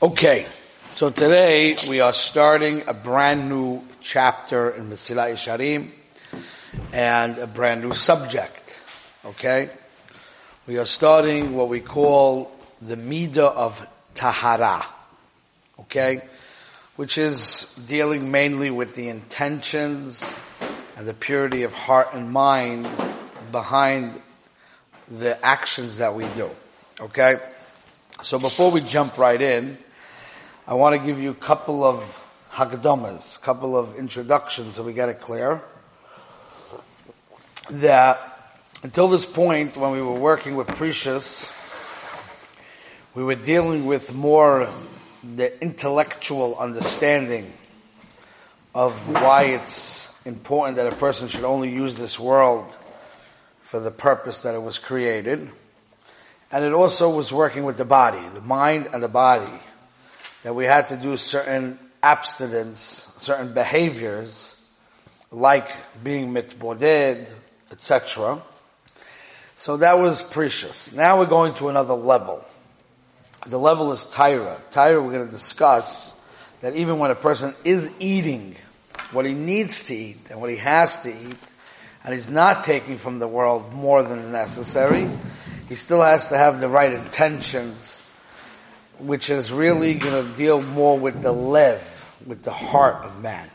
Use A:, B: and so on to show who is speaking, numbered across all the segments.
A: Okay, so today we are starting a brand new chapter in Mesilat Yesharim and a brand new subject. Okay, we are starting what we call the Midah of Tahara. Okay, which is dealing mainly with the intentions and the purity of heart and mind behind the actions that we do. Okay? So before we jump right in, I want to give you a couple of hagdamas, a couple of introductions so we get it clear. That until this point, when we were working with Prishus, we were dealing with more the intellectual understanding of why it's important that a person should only use this world for the purpose that it was created. And it also was working with the body, the mind and the body that we had to do certain abstinence, certain behaviors, like being mitboded, etc. So that was prishus. Now we're going to another level. The level is Tahara. Tahara we're going to discuss that even when a person is eating what he needs to eat and what he has to eat, and he's not taking from the world more than necessary, he still has to have the right intentions which is really going to deal more with the lev, with the heart of man.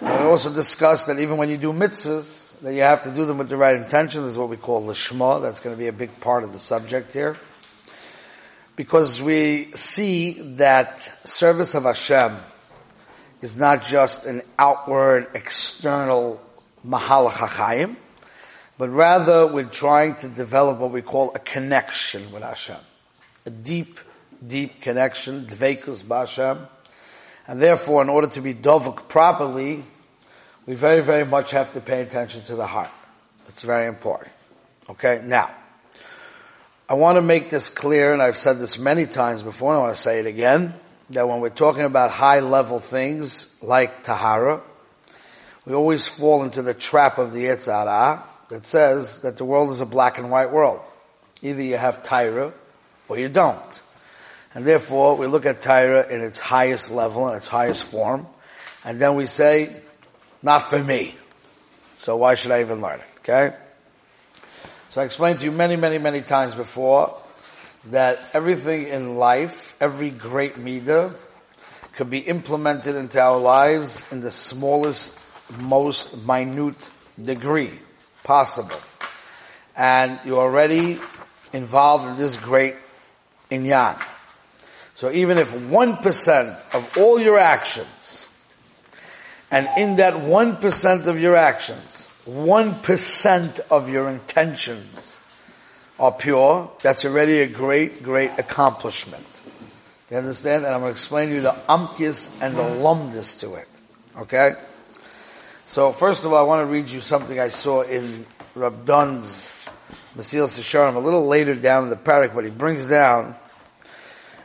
A: And we also discussed that even when you do mitzvahs, that you have to do them with the right intention. This is what we call lishma. That's going to be a big part of the subject here. Because we see that service of Hashem is not just an outward, external mahalach hachayim, but rather we're trying to develop what we call a connection with Hashem a deep, deep connection, dveikus b'Hashem. And therefore, in order to be dovuk properly, we very, very much have to pay attention to the heart. It's very important. Okay, now, I want to make this clear, and I've said this many times before, and I want to say it again, that when we're talking about high level things like Tahara, we always fall into the trap of the Yetzer Hara that says that the world is a black and white world. Either you have Tahara or you don't. And therefore, we look at Tahara in its highest level, in its highest form, and then we say, not for me. So why should I even learn it? Okay? So I explained to you many, many, many times before that everything in life, every great midah, could be implemented into our lives in the smallest, most minute degree possible. And you're already involved in this great inyan. So even if 1% of all your actions, and in that 1% of your actions, 1% of your intentions are pure, that's already a great, great accomplishment. You understand? And I'm going to explain to you the amkis and the lumdis to it. Okay? So first of all, I want to read you something I saw in Rab Dun's Mesilas Yesharim a little later down in the parak, but he brings down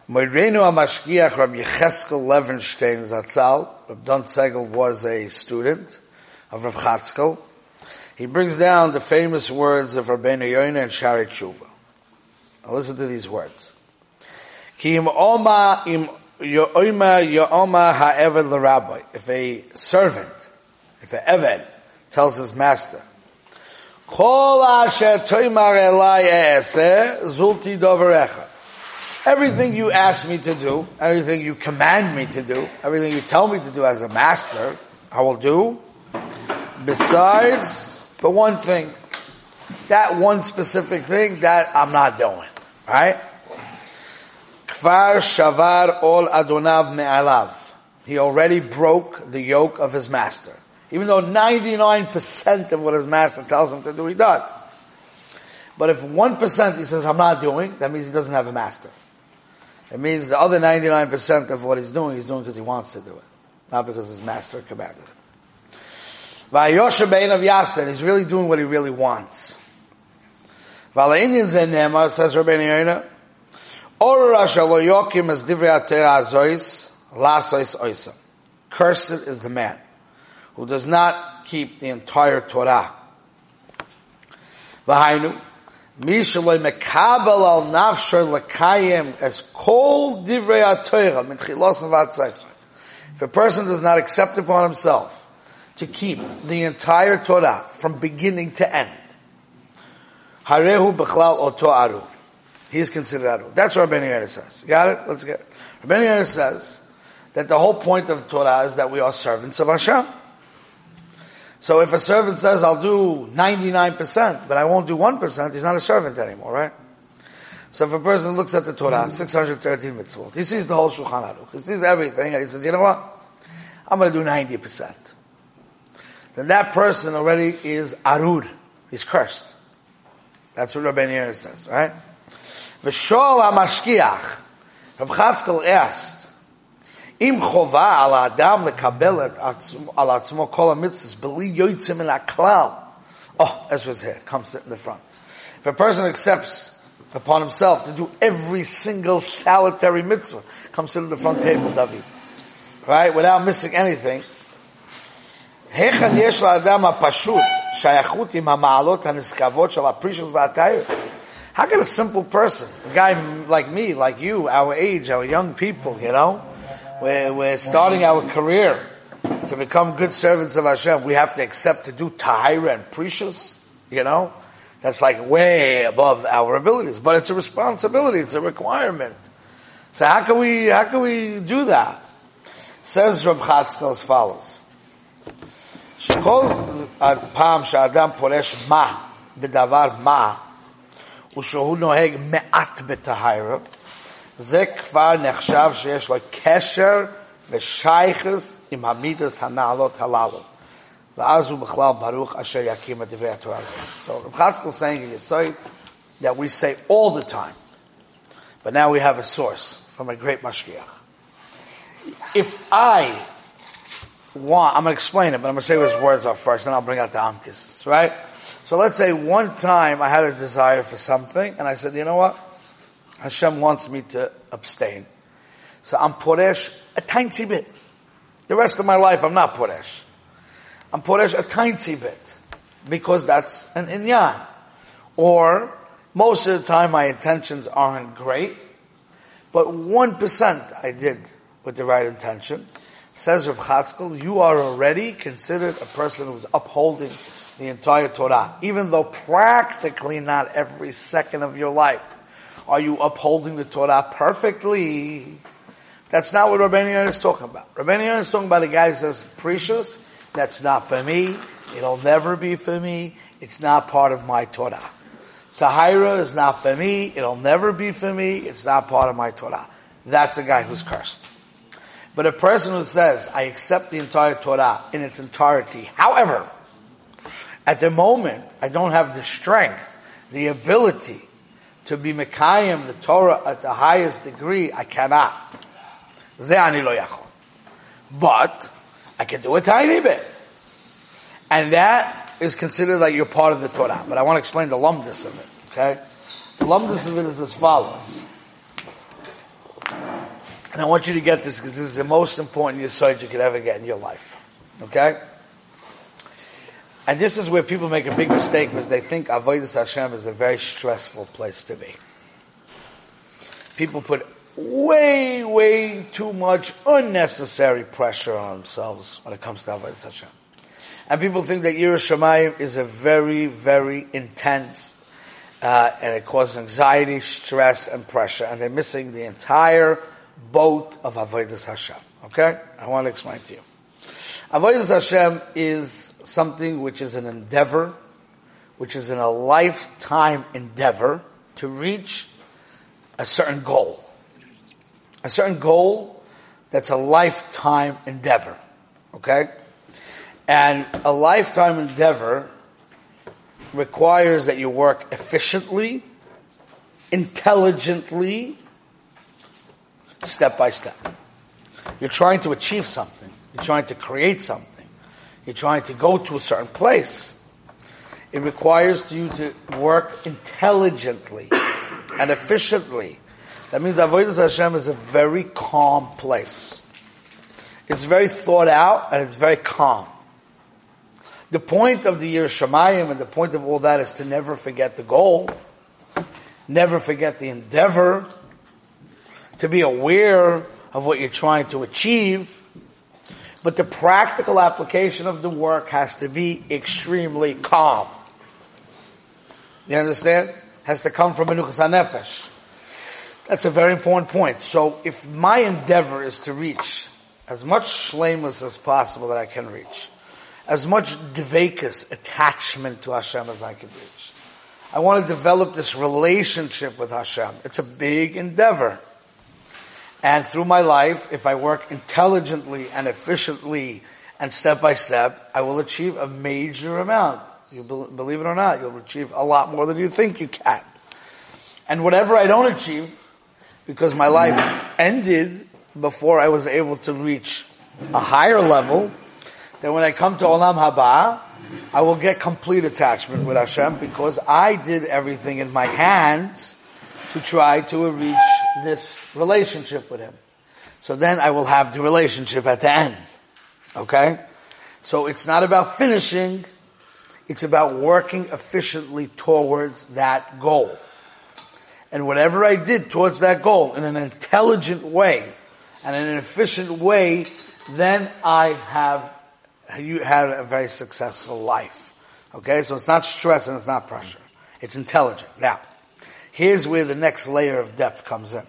A: Moirenu HaMashgiach Rabbi Yecheskel Levenstein Zatzal, Rabbi Don Segal was a student of Rabbi Chatzkel. He brings down the famous words of Rabbeinu Yoina and Shaarei Tshuva. Now listen to these words. Ki im oma im ha'eved l'rabbi. If a servant, if an eved tells his master, Kol asher toimar elai zulti. Everything you ask me to do, everything you command me to do, everything you tell me to do as a master, I will do. Besides, for one thing, that one specific thing, that I'm not doing. Right? Kfar shavar ol adonav me'alav. He already broke the yoke of his master. Even though 99% of what his master tells him to do, he does. But if 1% he says, I'm not doing, that means he doesn't have a master. It means the other 99% of what he's doing, he's doing because he wants to do it. Not because his master commanded him. Vayosha Bein of Yasser, he's really doing what he really wants. Vala Indians in Nema, says Rabbeinu Yoina, Or Rasha lo yokim as divrei azois, lasois oisa. Cursed is the man who does not keep the entire Torah. V'hainu, Mishaloi mekabel al nafsher lekayim as kol divrei ha-toira mitchilos. If a person does not accept upon himself to keep the entire Torah from beginning to end, harehu b'chlal oto aru. He is considered aru. That's what Rabbeinu Yehuda says. Got it? Let's get it. Rabbeinu says that the whole point of Torah is that we are servants of Hashem. So if a servant says, I'll do 99%, but I won't do 1%, he's not a servant anymore, right? So if a person looks at the Torah, 613 mitzvot, he sees the whole Shulchan Aruch, he sees everything, and he says, you know what? I'm to do 90%. Then that person already is arud. He's cursed. That's what Rabbi Yehuda says, right? V'shol ha-mashkiach. Rab Chatzkel asked, אם חובה על האדם לקבל על עצמו כל המצוות בלי יוצא מן הכלל. Oh, Ezra's here. Come sit in the front. If a person accepts upon himself to do every single solitary mitzvah, come sit at the front table, David. Right? Without missing anything. היכן יש לאדם הפשוט שייכות עם המעלות הנשגבות של הפרישות והתאיות? How can a simple person, a guy like me, like you, our age, our young people, you know, we're, we're starting our career to become good servants of Hashem. We have to accept to do tahira and prishus, you know? That's like way above our abilities, but it's a responsibility, it's a requirement. So how can we, how can we do that? Says Rab Chatzkel as follows. שכל פעם שאדם פורש מה בדבר מה, ושהוא נוהג מעט בטהרה, זה כבר נחשב שיש לו קשר ושייכס עם המידס הנעלות הללו. ואז הוא בכלל ברוך אשר יקים את דברי התורה הזאת. So Reb Chatzkel saying in Yisoid that we say all the time, but now we have a source from a great Mashgiach. If I want, I'm going to explain it, but I'm going to say what his words are first, then I'll bring out the Amkis, right? So let's say one time I had a desire for something, and I said, you know what? Hashem wants me to abstain. So I'm Poresh a tiny bit. The rest of my life I'm not Poresh. I'm Poresh a tiny bit. Because that's an inyan. Or, most of the time my intentions aren't great, but 1% I did with the right intention. Says Reb Chatzkel, you are already considered a person who's upholding the entire Torah, even though practically not every second of your life are you upholding the Torah perfectly. That's not what Rabbeinu is talking about. Rabbeinu is talking about a guy who says, prishus, that's not for me, it'll never be for me, it's not part of my Torah. Tahira is not for me, it'll never be for me, it's not part of my Torah. That's a guy who's cursed. But a person who says, I accept the entire Torah in its entirety, however, at the moment, I don't have the strength, the ability to be Mekayim, the Torah at the highest degree, I cannot. But, I can do a tiny bit. And that is considered like you're part of the Torah. But I want to explain the lumdus of it, okay? The lumdus of it is as follows. And I want you to get this because this is the most important yesod you could ever get in your life. Okay? And this is where people make a big mistake because they think Avodah Hashem is a very stressful place to be. People put way, way too much unnecessary pressure on themselves when it comes to Avodah Hashem. And people think that Yiras Shamayim is a very, very intense, uh, and it causes anxiety, stress, and pressure, and they're missing the entire boat of Avodah Hashem. Okay? I want to explain to you. Avodah Hashem is something which is an endeavor, which is in a lifetime endeavor to reach a certain goal. A certain goal that's a lifetime endeavor. Okay? And a lifetime endeavor requires that you work efficiently, intelligently, step by step. You're trying to achieve something. You're trying to create something. You're trying to go to a certain place. It requires you to work intelligently and efficiently. That means Avodah Hashem is a very calm place. It's very thought out and it's very calm. The point of the year Yerushalayim and the point of all that is to never forget the goal. Never forget the endeavor to be aware of what you're trying to achieve. But the practical application of the work has to be extremely calm. You understand? Has to come from Menuchas HaNefesh. That's a very important point. So if my endeavor is to reach as much shlemus as possible that I can reach, as much devekas, attachment to Hashem as I can reach, I want to develop this relationship with Hashem. It's a big endeavor. And through my life, if I work intelligently and efficiently and step by step, I will achieve a major amount. You believe it or not, you'll achieve a lot more than you think you can. And whatever I don't achieve, because my life ended before I was able to reach a higher level, then when I come to Olam Haba, I will get complete attachment with Hashem because I did everything in my hands to try to reach this relationship with Him. So then I will have the relationship at the end. Okay? So it's not about finishing, it's about working efficiently towards that goal. And whatever I did towards that goal in an intelligent way and in an efficient way, then I have, you had a very successful life. Okay, so it's not stress and it's not pressure. It's intelligent. Now, here's where the next layer of depth comes in.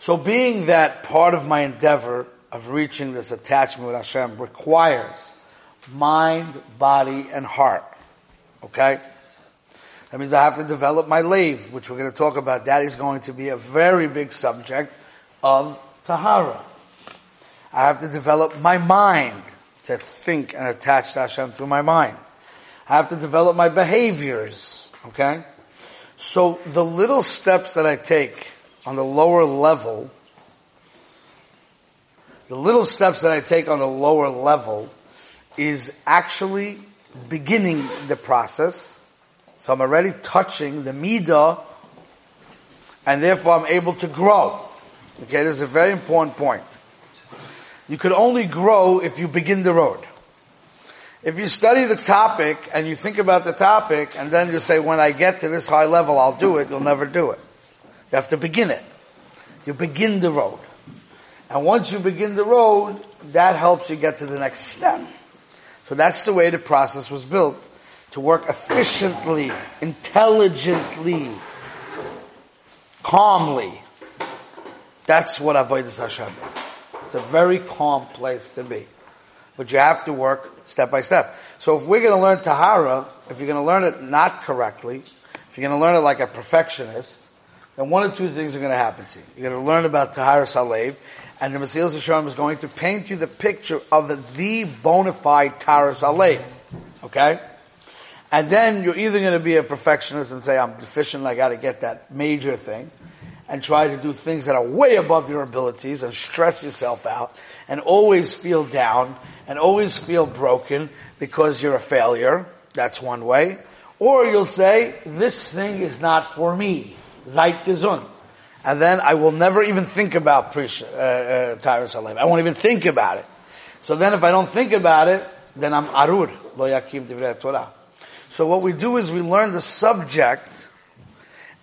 A: So being that part of my endeavor of reaching this attachment with Hashem requires mind, body, and heart. Okay? That means I have to develop my lave, which we're going to talk about. That is going to be a very big subject of Tahara. I have to develop my mind to think and attach to Hashem through my mind. I have to develop my behaviors. Okay? So the little steps that I take on the lower level, the little steps that I take on the lower level is actually beginning the process so I'm already touching the midah, and therefore I'm able to grow. Okay, this is a very important point. You could only grow if you begin the road. If you study the topic and you think about the topic and then you say, when I get to this high level, I'll do it, you'll never do it. You have to begin it. You begin the road. And once you begin the road, that helps you get to the next step. So that's the way the process was built to work efficiently, intelligently, calmly. That's what Avodah Hashem is. It's a very calm place to be. But you have to work step by step. So if we're going to learn Tahara, if you're going to learn it not correctly, if you're going to learn it like a perfectionist, then one of two things are going to happen to you. You're going to learn about Tahara Salev, and the Mesilas Yesharim is going to paint you the picture of the, the bona fide Tahara Salev. Okay? And then you're either going to be a perfectionist and say, I'm deficient, I got to get that major thing, and try to do things that are way above your abilities and stress yourself out and always feel down and always feel broken because you're a failure. That's one way. Or you'll say, this thing is not for me. Zeit gesund. And then I will never even think about Prisha, uh, uh, I won't even think about it. So then if I don't think about it, then I'm arur. Lo yakim Torah. So what we do is we learn the subject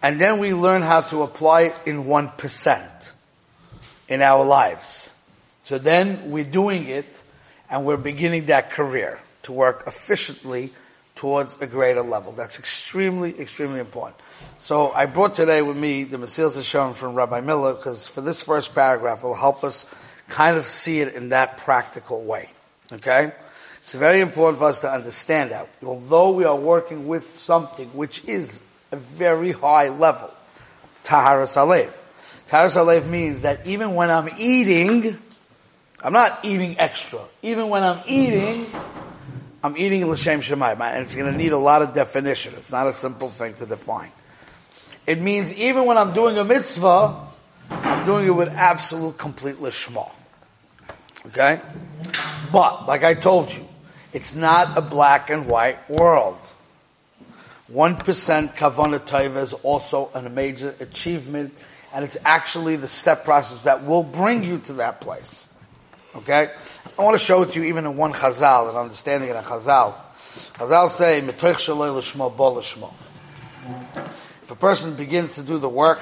A: and then we learn how to apply it in 1% in our lives. So then we're doing it and we're beginning that career to work efficiently towards a greater level. That's extremely, extremely important. So I brought today with me the Mesilas Yesharim from Rabbi Miller because for this first paragraph will help us kind of see it in that practical way. Okay? It's very important for us to understand that. Although we are working with something which is a very high level, Tahara Salev. Tahara Salev means that even when I'm eating, I'm not eating extra. Even when I'm eating, I'm eating L'Shem Shemayim. And it's going to need a lot of definition. It's not a simple thing to define. It means even when I'm doing a mitzvah, I'm doing it with absolute complete lishma. Okay? But, like I told you, it's not a black and white world. 1% Kavana Taiva is also a major achievement, and it's actually the step process that will bring you to that place. Okay? I want to show it to you even in one Chazal, an understanding in a Chazal. Chazal say, Metoich Shaloi L'Shmo L'Shmo. if a person begins to do the work,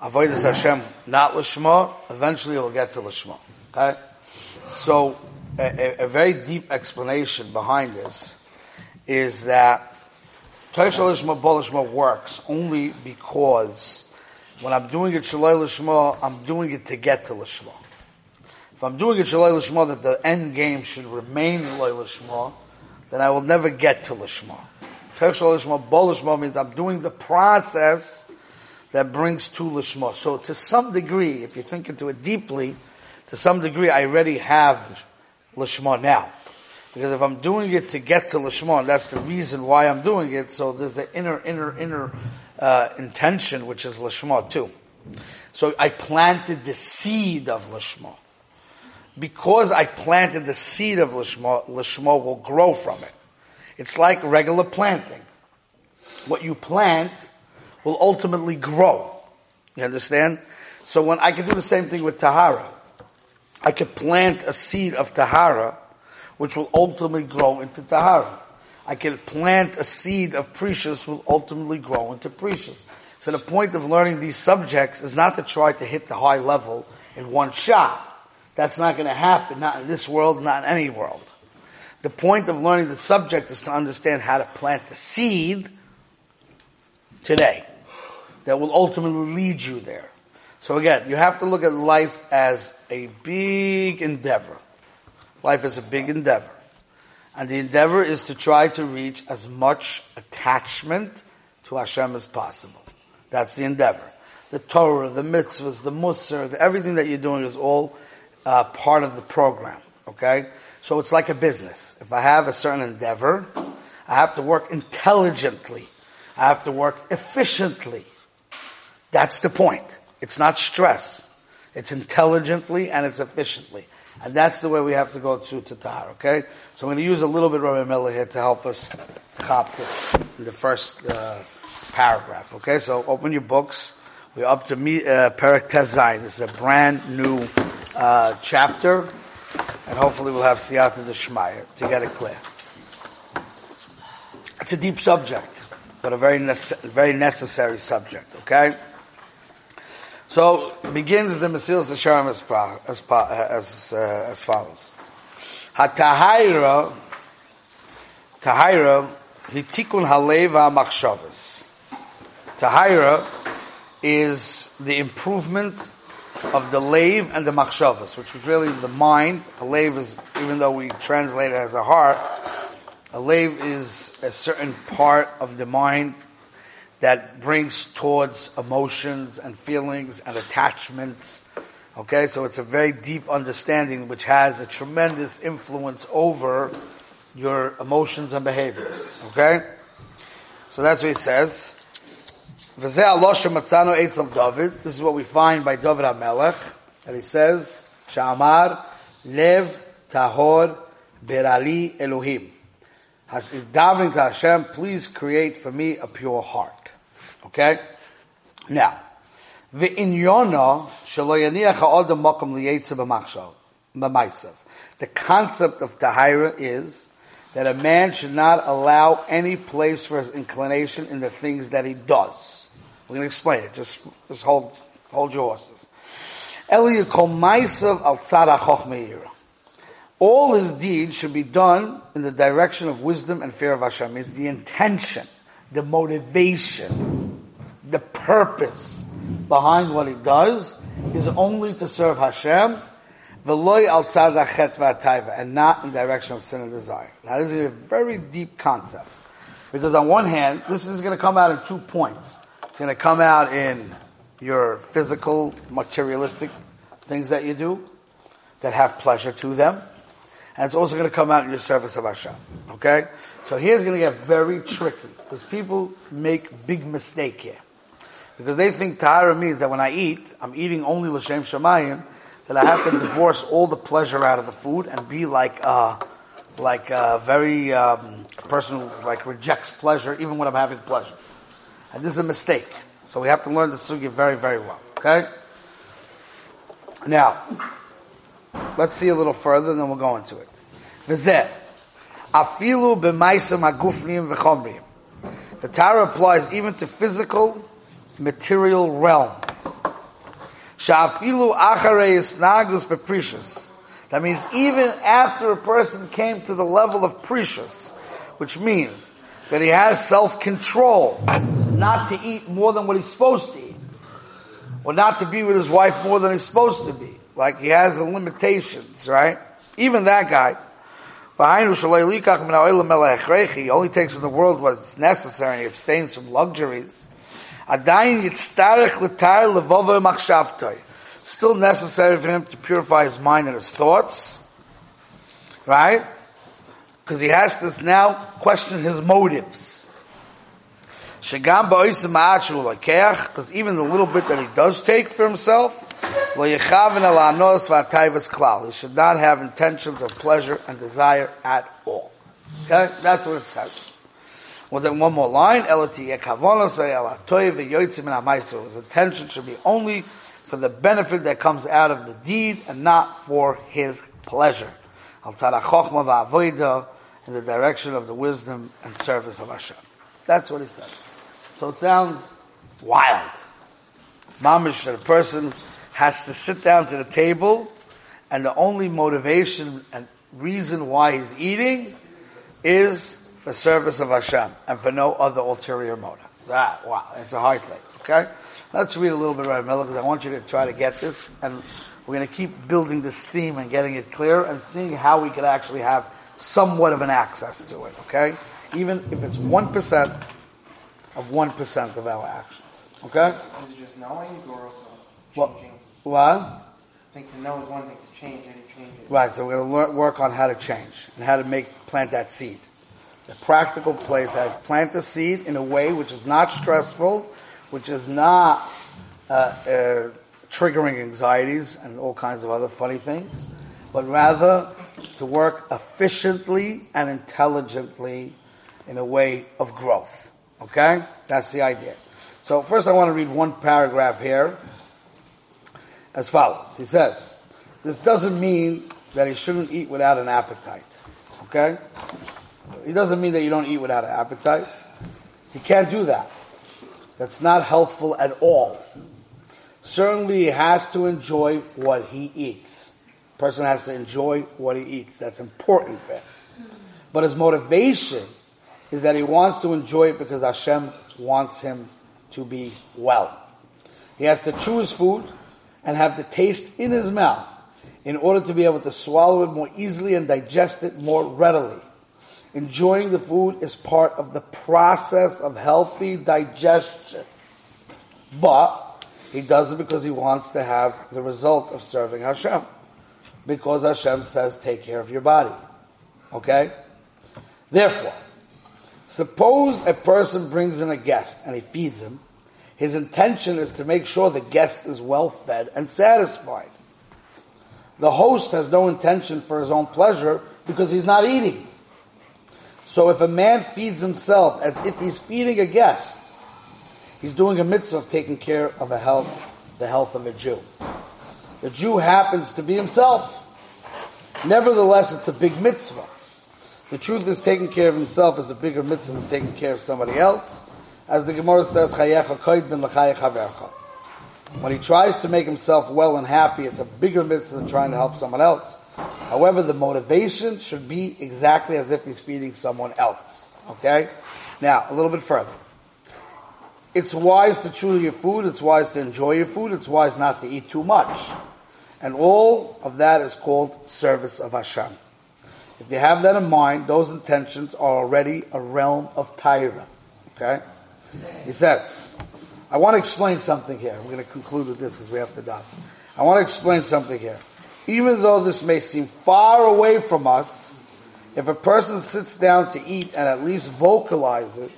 A: avodas Hashem, not lishma, eventually he'll get to lishma. Okay? So, a, a, a very deep explanation behind this is that Toshal Lishma Bolishma works only because when I'm doing it Shalai Lishma, I'm doing it to get to Lishma. If I'm doing it Shalai Lishma that the end game should remain Shalai Lishma, then I will never get to Lishma. Toshal Lishma Bolishma means I'm doing the process that brings to Lishma. So to some degree, if you think into it deeply, to some degree I already have Lishma now. Because if I'm doing it to get to Lishma, that's the reason why I'm doing it, so there's an inner, inner, inner, uh, intention, which is Lishma too. So I planted the seed of Lishma. Because I planted the seed of Lishma, Lishma will grow from it. It's like regular planting. What you plant will ultimately grow. You understand? So when I can do the same thing with Tahara, I could plant a seed of Tahara, which will ultimately grow into tahara. I can plant a seed of prishus will ultimately grow into prishus. So the point of learning these subjects is not to try to hit the high level in one shot. That's not going to happen, not in this world, not in any world. The point of learning the subject is to understand how to plant the seed today that will ultimately lead you there. So again, you have to look at life as a big endeavor. Life is a big endeavor. And the endeavor is to try to reach as much attachment to Hashem as possible. That's the endeavor. The Torah, the mitzvahs, the mussar, the, everything that you're doing is all uh, part of the program. Okay? So it's like a business. If I have a certain endeavor, I have to work intelligently. I have to work efficiently. That's the point. It's not stress. It's intelligently and it's efficiently. And that's the way we have to go to Tatar, okay? So I'm going to use a little bit of Rabbi Miller here to help us cop this in the first uh, paragraph, okay? So open your books. We're up to me, uh, Perek Tezayin. This is a brand new uh, chapter, and hopefully we'll have Siyata Deshmaya to get it clear. It's a deep subject, but a very, nece- very necessary subject, okay? So begins the Mesilas Yesharim as, as, as, uh, as follows. Hatahira, Tahira, hitikun haleva machshavas. Tahira is the improvement of the lave and the machshavas, which is really the mind. A lave is, even though we translate it as a heart, a lave is a certain part of the mind that brings towards emotions and feelings and attachments. Okay, so it's a very deep understanding which has a tremendous influence over your emotions and behaviors. Okay? So that's what he says. This is what we find by David HaMelech. And he says, Shamar lev tahor berali Elohim. Davening to Hashem, please create for me a pure heart. Okay? Now, the The concept of tahira is that a man should not allow any place for his inclination in the things that he does. We're going to explain it. Just, just hold, hold your horses. All his deeds should be done in the direction of wisdom and fear of Hashem. It's the intention, the motivation the purpose behind what he does is only to serve Hashem, and not in the direction of sin and desire. Now this is a very deep concept. Because on one hand, this is going to come out in two points. It's going to come out in your physical, materialistic things that you do that have pleasure to them. And it's also going to come out in your service of Hashem. Okay? So here's going to get very tricky because people make big mistake here. Because they think tahara means that when I eat, I'm eating only l'shem shemayim, that I have to divorce all the pleasure out of the food and be like, uh, like a very um, person who like rejects pleasure even when I'm having pleasure. And this is a mistake. So we have to learn the sugya very, very well. Okay? Now, let's see a little further, then we'll go into it. V'zeh, afilu b'maisam hagufniyim v'chomriyim. The Torah applies even to physical, material realm. Shafilu acharei isnagus beprecious. That means even after a person came to the level of prishus, which means that he has self-control, not to eat more than what he's supposed to eat, or not to be with his wife more than he's supposed to be. Like he has limitations, right? Even that guy. He only takes in the world what's necessary he abstains from luxuries. Still necessary for him to purify his mind and his thoughts. Right? Because he has to now question his motives. Because even the little bit that he does take for himself, he should not have intentions of pleasure and desire at all. Okay? That's what it says. Well then one more line, his attention should be only for the benefit that comes out of the deed and not for his pleasure. in the direction of the wisdom and service of Hashem. That's what he says. So it sounds wild. Mamish, that a person has to sit down to the table and the only motivation and reason why he's eating is for service of Hashem and for no other ulterior motive. That, wow, it's a hard thing, okay? Let's read a little bit about Miller because I want you to try to get this and we're going to keep building this theme and getting it clear and seeing how we could actually have somewhat of an access to it, okay? Even if it's 1%, of 1% of our actions. Okay?
B: Is it just knowing or also
A: changing? What? I
B: think to know is one thing, to change it, change it.
A: Right, so we're going to work on how to change and how to make, plant that seed. The practical place, I plant the seed in a way which is not stressful, which is not uh, uh, triggering anxieties and all kinds of other funny things, but rather to work efficiently and intelligently in a way of growth. Okay? That's the idea. So first I want to read one paragraph here as follows. He says, this doesn't mean that he shouldn't eat without an appetite. Okay? He doesn't mean that you don't eat without an appetite. He can't do that. That's not helpful at all. Certainly he has to enjoy what he eats. person has to enjoy what he eats. That's important for him. But his motivation is that he wants to enjoy it because Hashem wants him to be well. He has to chew his food and have the taste in his mouth in order to be able to swallow it more easily and digest it more readily. Enjoying the food is part of the process of healthy digestion. But he does it because he wants to have the result of serving Hashem. Because Hashem says, take care of your body. Okay? Therefore, Suppose a person brings in a guest and he feeds him. His intention is to make sure the guest is well fed and satisfied. The host has no intention for his own pleasure because he's not eating. So if a man feeds himself as if he's feeding a guest, he's doing a mitzvah of taking care of a health, the health of a Jew. The Jew happens to be himself. Nevertheless, it's a big mitzvah. The truth is taking care of himself is a bigger mitzvah than taking care of somebody else. As the Gemara says, When he tries to make himself well and happy, it's a bigger mitzvah than trying to help someone else. However, the motivation should be exactly as if he's feeding someone else. Okay? Now, a little bit further. It's wise to chew your food, it's wise to enjoy your food, it's wise not to eat too much. And all of that is called service of Hashem. If you have that in mind, those intentions are already a realm of Tahara. Okay? He says, I want to explain something here. I'm going to conclude with this because we have to die. I want to explain something here. Even though this may seem far away from us, if a person sits down to eat and at least vocalizes,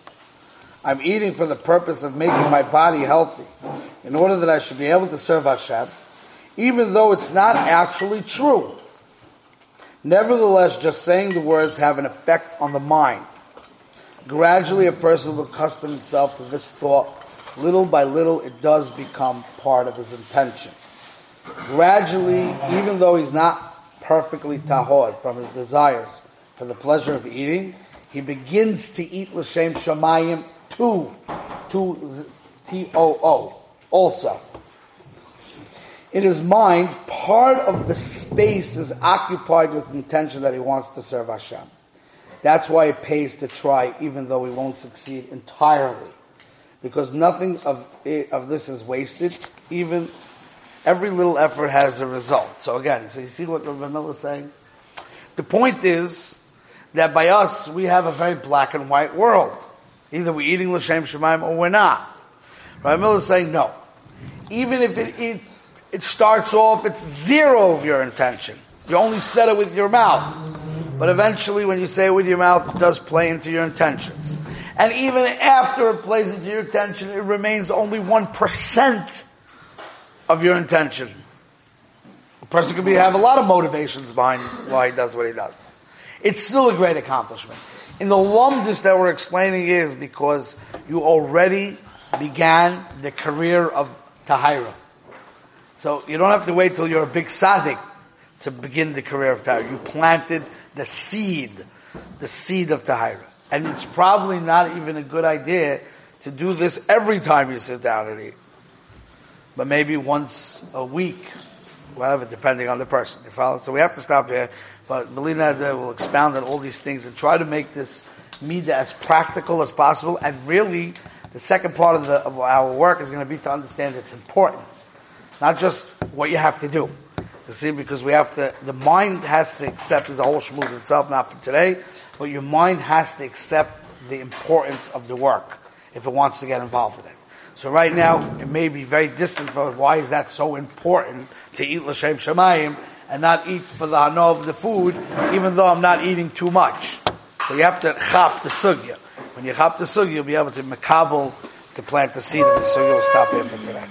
A: I'm eating for the purpose of making my body healthy, in order that I should be able to serve Hashem, even though it's not actually true. Nevertheless, just saying the words have an effect on the mind. Gradually a person will accustom himself to this thought. Little by little it does become part of his intention. Gradually, even though he's not perfectly tahor from his desires for the pleasure of eating, he begins to eat l'shem shamayim to, to T-O-O, also. In his mind, part of the space is occupied with intention that he wants to serve Hashem. That's why it pays to try, even though he won't succeed entirely. Because nothing of, eh, of this is wasted, even every little effort has a result. So again, so you see what Rabbi Miller is saying? The point is that by us, we have a very black and white world. Either we're eating L'Shem Shemaim or we're not. Rabbi Miller is saying no. Even if it, it, it starts off, it's zero of your intention. You only said it with your mouth. But eventually when you say it with your mouth, it does play into your intentions. And even after it plays into your intention, it remains only 1% of your intention. A person could be, have a lot of motivations behind why he does what he does. It's still a great accomplishment. In the lumdis that we're explaining is because you already began the career of Tahira. So you don't have to wait till you're a big tzaddik to begin the career of Tahira. You planted the seed, the seed of Tahira. And it's probably not even a good idea to do this every time you sit down and eat. But maybe once a week, whatever, depending on the person. You follow? So we have to stop here. But Melina will expound on all these things and try to make this midah as practical as possible. And really, the second part of, the, of our work is going to be to understand its importance. Not just what you have to do. You see, because we have to, the mind has to accept as a whole shmuz itself, not for today, but your mind has to accept the importance of the work if it wants to get involved in it. So right now, it may be very distant from why is that so important to eat l'shem shemayim and not eat for the hano of the food, even though I'm not eating too much. So you have to chop the sugya. When you chop the sugya, you'll be able to makabel to plant the seed of the sugya. We'll stop here for today.